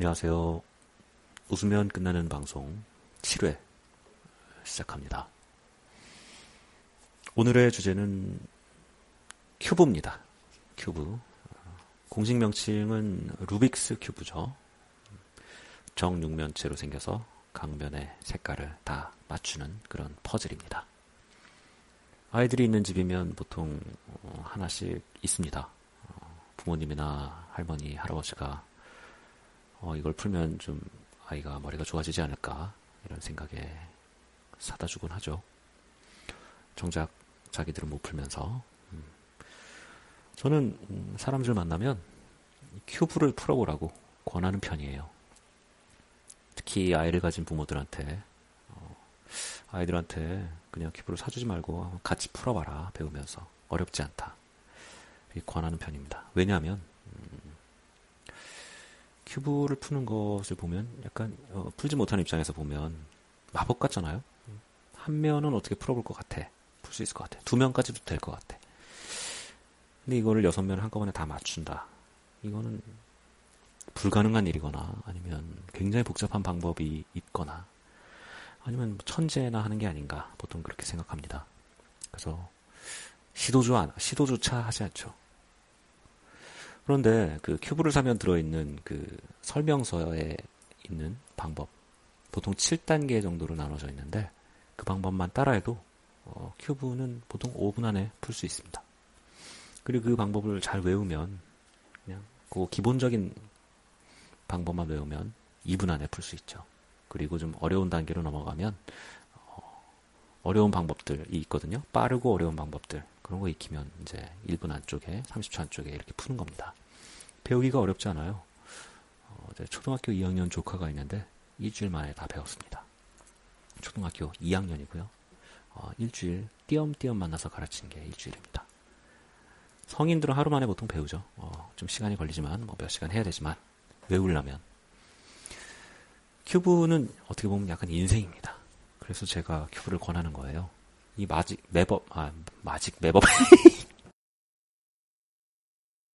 안녕하세요. 웃으면 끝나는 방송 7회 시작합니다. 오늘의 주제는 큐브입니다. 큐브. 공식 명칭은 루빅스 큐브죠. 정육면체로 생겨서 각 면의 색깔을 다 맞추는 그런 퍼즐입니다. 아이들이 있는 집이면 보통 어, 하나씩 있습니다. 어, 부모님이나 할머니, 할아버지가 어, 이걸 풀면 좀 아이가 머리가 좋아지지 않을까 이런 생각에 사다 주곤 하죠. 정작 자기들은 못 풀면서 음. 저는 음, 사람들 만나면 큐브를 풀어보라고 권하는 편이에요. 특히 아이를 가진 부모들한테 어, 아이들한테 그냥 큐브를 사주지 말고 같이 풀어봐라 배우면서 어렵지 않다. 권하는 편입니다. 왜냐하면 큐브를 푸는 것을 보면 약간 어, 풀지 못하는 입장에서 보면 마법 같잖아요. 한 면은 어떻게 풀어볼 것 같아. 풀 수 있을 것 같아. 두 면까지도 될 것 같아. 근데 이거를 여섯 면 한꺼번에 다 맞춘다. 이거는 불가능한 일이거나 아니면 굉장히 복잡한 방법이 있거나 아니면 뭐 천재나 하는 게 아닌가 보통 그렇게 생각합니다. 그래서 시도조 시도조차 하지 않죠. 그런데 그 큐브를 사면 들어있는 그 설명서에 있는 방법 보통 7단계 정도로 나눠져 있는데 그 방법만 따라해도 어, 큐브는 보통 5분 안에 풀 수 있습니다. 그리고 그 방법을 잘 외우면 그냥 그 기본적인 방법만 외우면 2분 안에 풀 수 있죠. 그리고 좀 어려운 단계로 넘어가면 어, 어려운 방법들이 있거든요. 빠르고 어려운 방법들 그런 거 익히면 이제 1분 안쪽에 30초 안쪽에 이렇게 푸는 겁니다. 배우기가 어렵지 않아요. 어, 초등학교 2학년 조카가 있는데 일주일 만에 다 배웠습니다. 초등학교 2학년이고요. 어, 일주일 띄엄띄엄 만나서 가르치는 게 일주일입니다. 성인들은 하루 만에 보통 배우죠. 어, 좀 시간이 걸리지만 뭐 몇 시간 해야 되지만 외우려면 큐브는 어떻게 보면 약간 인생입니다. 그래서 제가 큐브를 권하는 거예요. 이 마직 매법 아 마직 매법